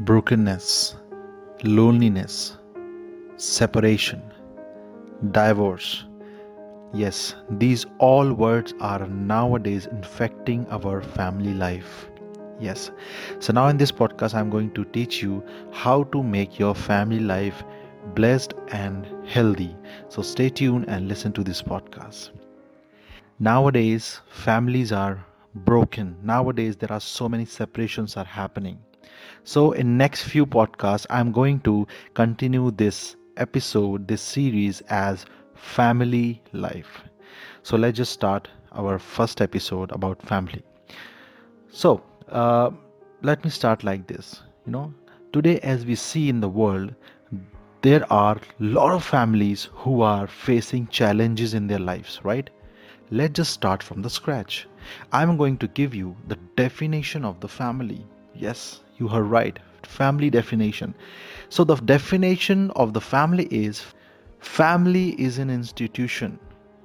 brokenness, loneliness, separation, divorce. Yes, these all words are nowadays infecting our family life. Yes. So now in this podcast I'm going to teach you how to make your family life blessed and healthy. So stay tuned and listen to this podcast. Nowadays families are broken. Nowadays there are so many separations are happening so in next few podcasts, I'm going to continue this episode, this series as family life. So let's just start our first episode about family. So uh, let me start like this. You know, today as we see in the world, there are a lot of families who are facing challenges in their lives, right? Let's just start from the scratch. I'm going to give you the definition of the family. Yes, you are right. Family definition. So, the definition of the family is family is an institution.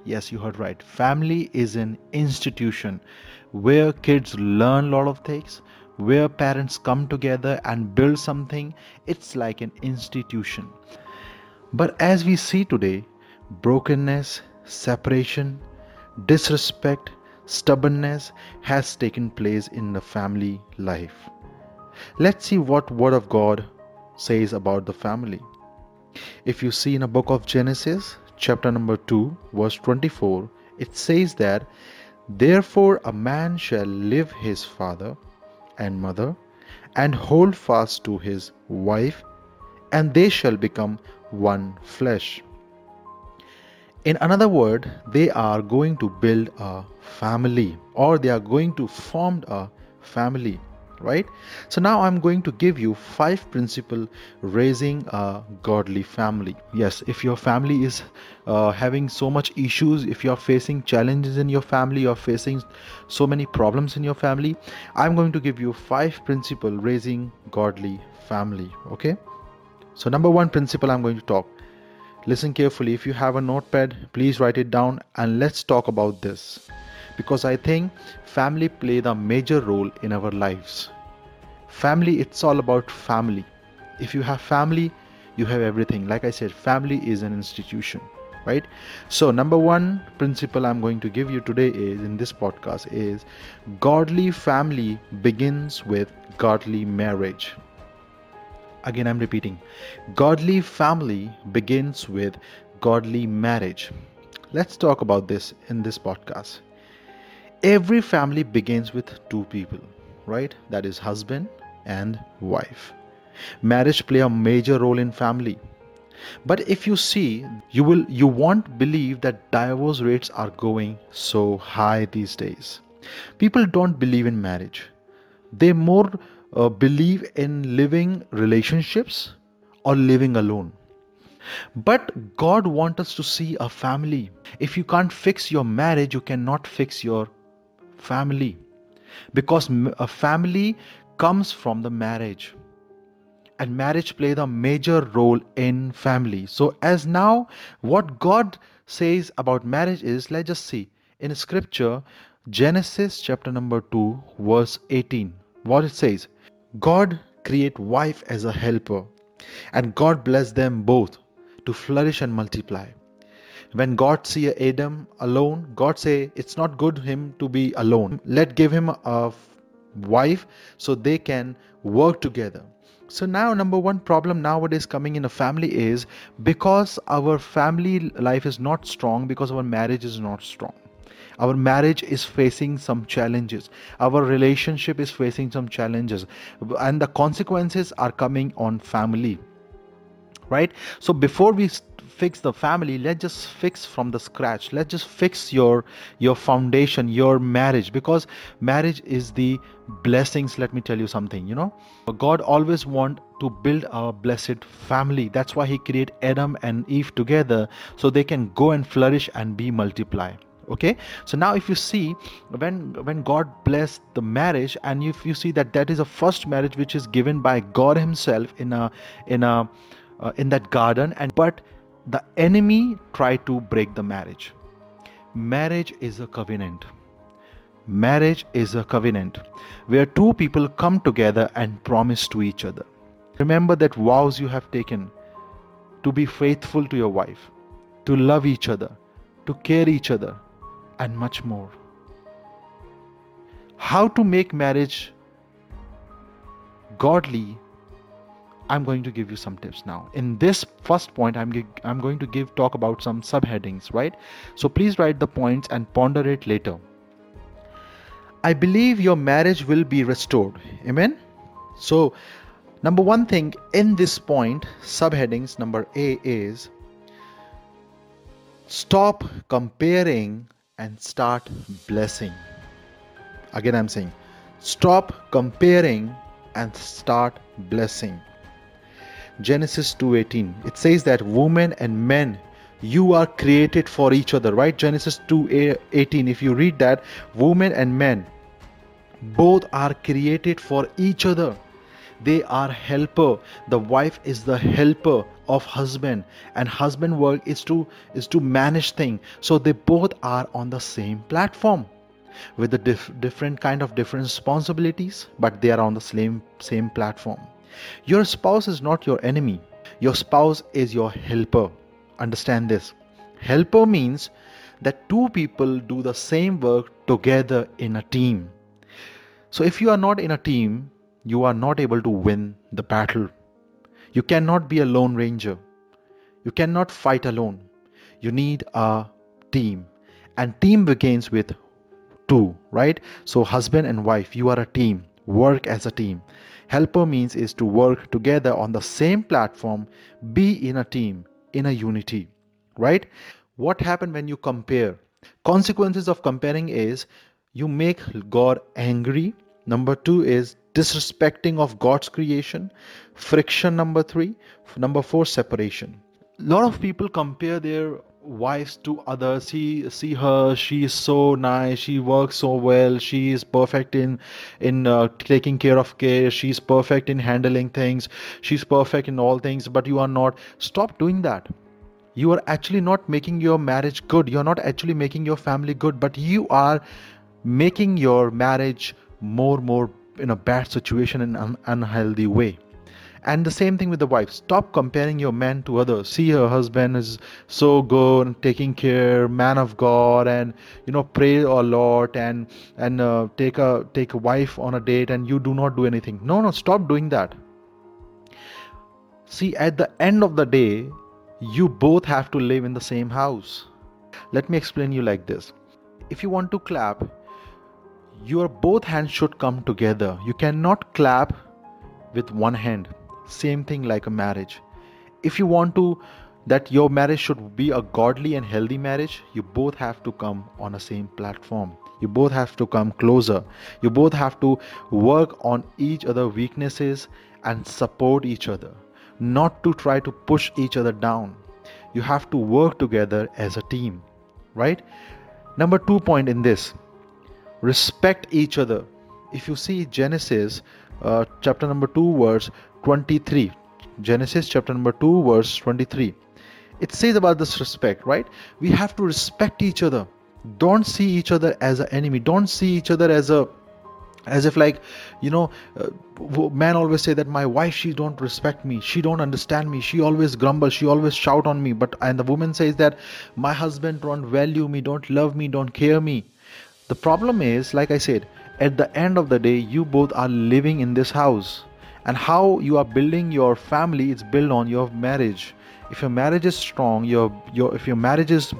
Yes, you heard right. Family is an institution where kids learn a lot of things, where parents come together and build something. It's like an institution. But as we see today, brokenness, separation, disrespect, stubbornness has taken place in the family life. Let's see what word of God says about the family. If you see in a book of Genesis, chapter number 2, verse 24, it says that therefore a man shall leave his father and mother and hold fast to his wife and they shall become one flesh. In another word, they are going to build a family or they are going to form a family right? So now i'm going to give you five principle raising a godly family. Yes if your family is uh, having so much issues if you're facing challenges in your family you're facing so many problems in your family i'm going to give you five principle raising godly family okay? So number one principle i'm going to talk. Listen carefully. If you have a notepad please write it down and let's talk about this because I think family played a major role in our lives. Family, it's all about family. If you have family, you have everything. Like I said, family is an institution, right? So, number one principle I'm going to give you today is in this podcast is godly family begins with godly marriage. Again, I'm repeating godly family begins with godly marriage. Let's talk about this in this podcast every family begins with two people right? That is husband and wife. Marriage play a major role in family. But if you see you will you won't believe that divorce rates are going so high these days. People don't believe in marriage. They more uh, believe in living relationships or living alone. But god wants us to see a family. If you can't fix your marriage you cannot fix your family. Because a family comes from the marriage. And marriage plays a major role in family. So as now what god says about marriage is let's just see. In scripture genesis chapter number 2 verse 18 what it says? God create wife as a helper. And god bless them both to flourish and multiply when god see adam alone god say it's not good him to be alone. Let give him a wife so they can work together. So now number one problem nowadays coming in a family is because our family life is not strong because our marriage is not strong. Our marriage is facing some challenges. Our relationship is facing some challenges. And the consequences are coming on family. Right? So before we fix the family let's just fix from the scratch. Let's just fix your your foundation your marriage because marriage is the blessings let me tell you something you know. God always want to build a blessed family. That's why he created adam and eve together so they can go and flourish and be multiply okay? So now if you see when when god blessed the marriage and if you see that that is a first marriage which is given by god himself in a in a uh, in that garden and but the enemy tried to break the marriage. Marriage is a covenant. Marriage is a covenant where two people come together and promise to each other. Remember that vows you have taken to be faithful to your wife, to love each other, to care each other, and much more. How to make marriage godly I'm going to give you some tips now. In this first point, I'm I'm going to give talk about some subheadings, right? So please write the points and ponder it later. I believe your marriage will be restored. Amen. So, number one thing in this point, subheadings number A is stop comparing and start blessing. Again, I'm saying stop comparing and start blessing. Genesis 2:18. It says that women and men you are created for each other, right? Genesis 2:18. If you read that, women and men both are created for each other. They are helper. The wife is the helper of husband and husband work is to is to manage thing. So they both are on the same platform with the dif- different kind of different responsibilities but they are on the same same platform your spouse is not your enemy. Your spouse is your helper. Understand this. Helper means that two people do the same work together in a team. So if you are not in a team, you are not able to win the battle. You cannot be a lone ranger. You cannot fight alone. You need a team. And team begins with two, right? So husband and wife, you are a team. Work as a team. Helper means is to work together on the same platform, be in a team, in a unity, right? What happened when you compare? Consequences of comparing is you make God angry. Number two is disrespecting of God's creation. Friction, number three. Number four, separation. A lot of people compare their wives to others. See see her she is so nice she works so well she is perfect in in uh, taking care of care she's perfect in handling things she's perfect in all things but you are not stop doing that. You are actually not making your marriage good you're not actually making your family good but you are making your marriage more more in a bad situation in an unhealthy way and the same thing with the wife. Stop comparing your man to others. See her husband is so good taking care man of god and you know pray a lot and and uh, take a take a wife on a date and you do not do anything. No no stop doing that. See at the end of the day you both have to live in the same house. Let me explain you like this. If you want to clap your both hands should come together. You cannot clap with one hand same thing like a marriage. If you want to that your marriage should be a godly and healthy marriage, you both have to come on a same platform. You both have to come closer. You both have to work on each other weaknesses and support each other, not to try to push each other down. You have to work together as a team, right? Number 2 point in this, respect each other. If you see Genesis uh, chapter number 2 verse 23 genesis chapter number 2 verse 23 it says about this respect right? We have to respect each other. Don't see each other as an enemy. Don't see each other as a as if like you know uh, man always say that my wife she don't respect me. She don't understand me. She always grumbles she always shout on me. But and the woman says that my husband don't value me don't love me don't care me. The problem is like i said at the end of the day you both are living in this house. And how you are building your family is built on your marriage. If your marriage is strong your your if your marriage is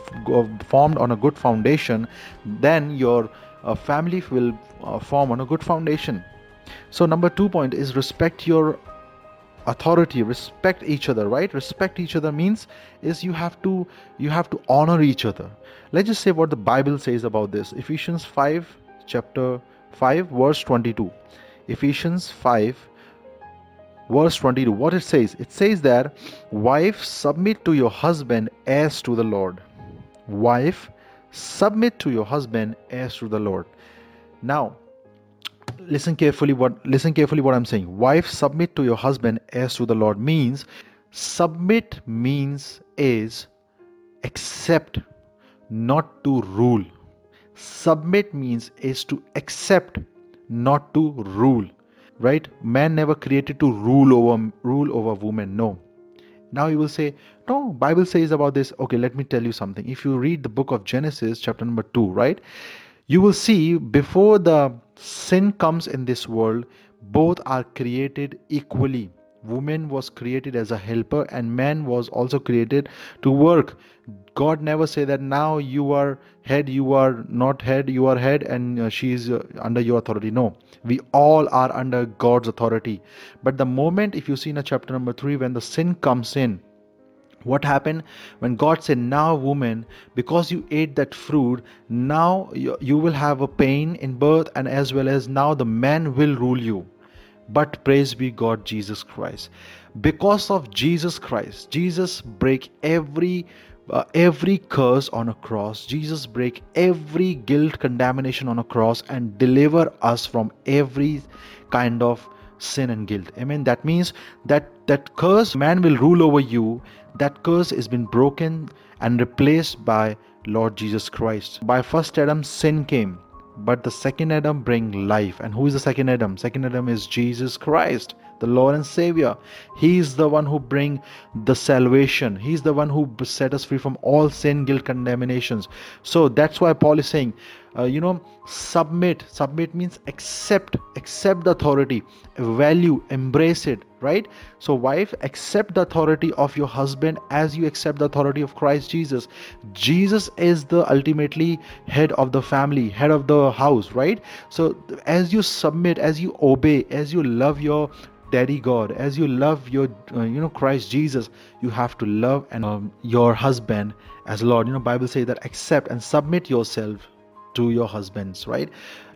formed on a good foundation then your uh, family will uh, form on a good foundation. So number 2 point is respect your authority. Respect each other right? Respect each other means is you have to you have to honor each other. Let's just say what the bible says about this. Ephesians 5 chapter 5 verse 22 ephesians 5 verse 22 what it says? It says that wife submit to your husband as to the lord. Wife submit to your husband as to the lord. Now listen carefully what listen carefully what i'm saying. Wife submit to your husband as to the lord means submit means is accept not to rule submit means is to accept not to rule right? Man never created to rule over rule over woman no. Now you will say no bible says about this. Okay let me tell you something. If you read the book of genesis chapter number 2 right? You will see before the sin comes in this world both are created equally woman was created as a helper and man was also created to work. God never say that now you are head you are not head you are head and uh, she is uh, under your authority. No. We all are under god's authority. But the moment if you see in chapter number 3 when the sin comes in what happened? When god said now woman because you ate that fruit now you, you will have a pain in birth and as well as now the man will rule you but praise be God Jesus Christ. Because of Jesus Christ, Jesus break every uh, every curse on a cross. Jesus break every guilt condemnation on a cross and deliver us from every kind of sin and guilt. Amen. That means that that curse man will rule over you. That curse has been broken and replaced by Lord Jesus Christ. By first Adam sin came but the second Adam bring life. And who is the second Adam? Second Adam is Jesus Christ, the Lord and Savior. He is the one who bring the salvation. He's the one who set us free from all sin, guilt, condemnations. So that's why Paul is saying, uh, you know submit. Submit means accept. Accept the authority. Value. Embrace it right? So wife accept the authority of your husband as you accept the authority of christ jesus. Jesus is the ultimately head of the family head of the house right? So as you submit as you obey as you love your daddy god as you love your uh, you know christ jesus you have to love and um, your husband as lord. You know bible says that accept and submit yourself to your husbands right?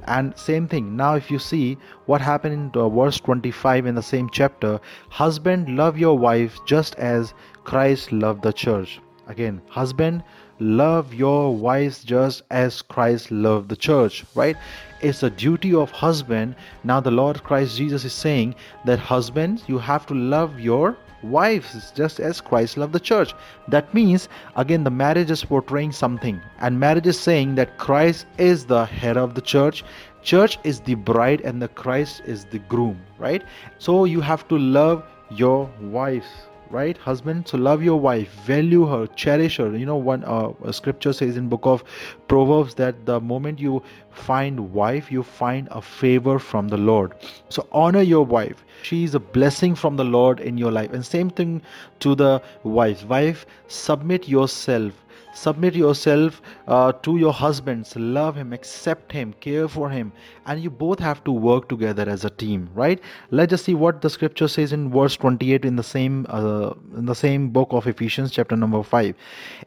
And same thing. Now if you see what happened in uh, verse 25 in the same chapter husband love your wife just as christ loved the church. Again husband love your wives just as christ loved the church right it's a duty of husband now the lord christ jesus is saying that husbands you have to love your wives just as Christ loved the church. That means, again, the marriage is portraying something, and marriage is saying that Christ is the head of the church. Church is the bride, and the Christ is the groom, right? So you have to love your wives right husband? So love your wife value her cherish her. You know one uh, scripture says in book of proverbs that the moment you find wife you find a favor from the lord. So honor your wife. She is a blessing from the lord in your life. And same thing to the wife. Wife submit yourself. Submit yourself uh, to your husbands. Love him accept him care for him. And you both have to work together as a team right? Let's just see what the scripture says in verse 28 in the same uh, in the same book of ephesians chapter number 5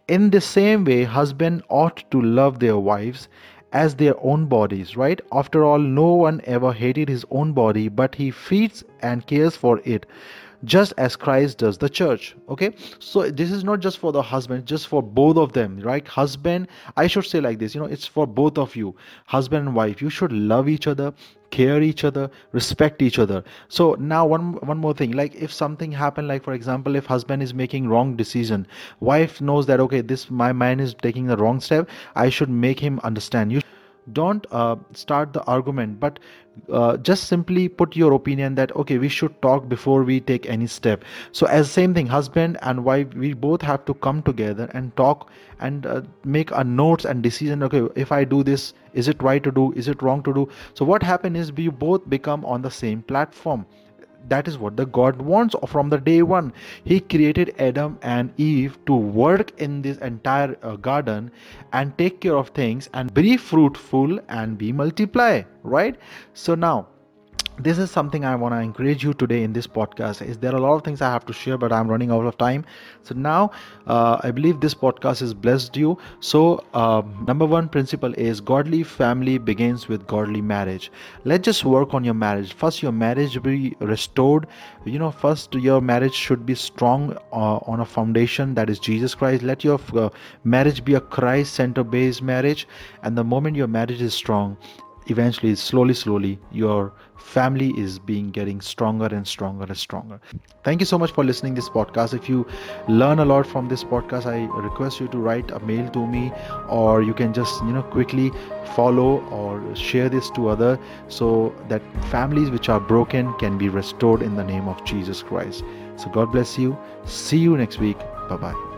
in the same way husband ought to love their wives as their own bodies, right? After all, no one ever hated his own body, but he feeds and cares for it just as Christ does the church. Okay, so this is not just for the husband, just for both of them, right? Husband, I should say like this, you know, it's for both of you, husband and wife. You should love each other, care each other respect each other so now one one more thing like if something happened like for example if husband is making wrong decision wife knows that okay this my man is taking the wrong step i should make him understand you don't uh, start the argument but uh, just simply put your opinion that okay we should talk before we take any step. So as same thing husband and wife we both have to come together and talk and uh, make a notes and decision okay if i do this is it right to do is it wrong to do? So what happen is we both become on the same platform that is what the god wants from the day one. He created adam and eve to work in this entire uh, garden and take care of things and be fruitful and be multiply right? So now this is something i want to encourage you today in this podcast. Is there are a lot of things i have to share but i'm running out of time. So now uh, i believe this podcast has blessed you. So uh, number one principle is godly family begins with godly marriage. Let's just work on your marriage. First your marriage be restored. You know first your marriage should be strong uh, on a foundation that is jesus christ. Let your uh, marriage be a christ center based marriage. And the moment your marriage is strong eventually slowly slowly your family is being getting stronger and stronger and stronger. Thank you so much for listening this podcast. If you learn a lot from this podcast i request you to write a mail to me or you can just you know quickly follow or share this to other so that families which are broken can be restored in the name of jesus christ. So god bless you. See you next week. Bye bye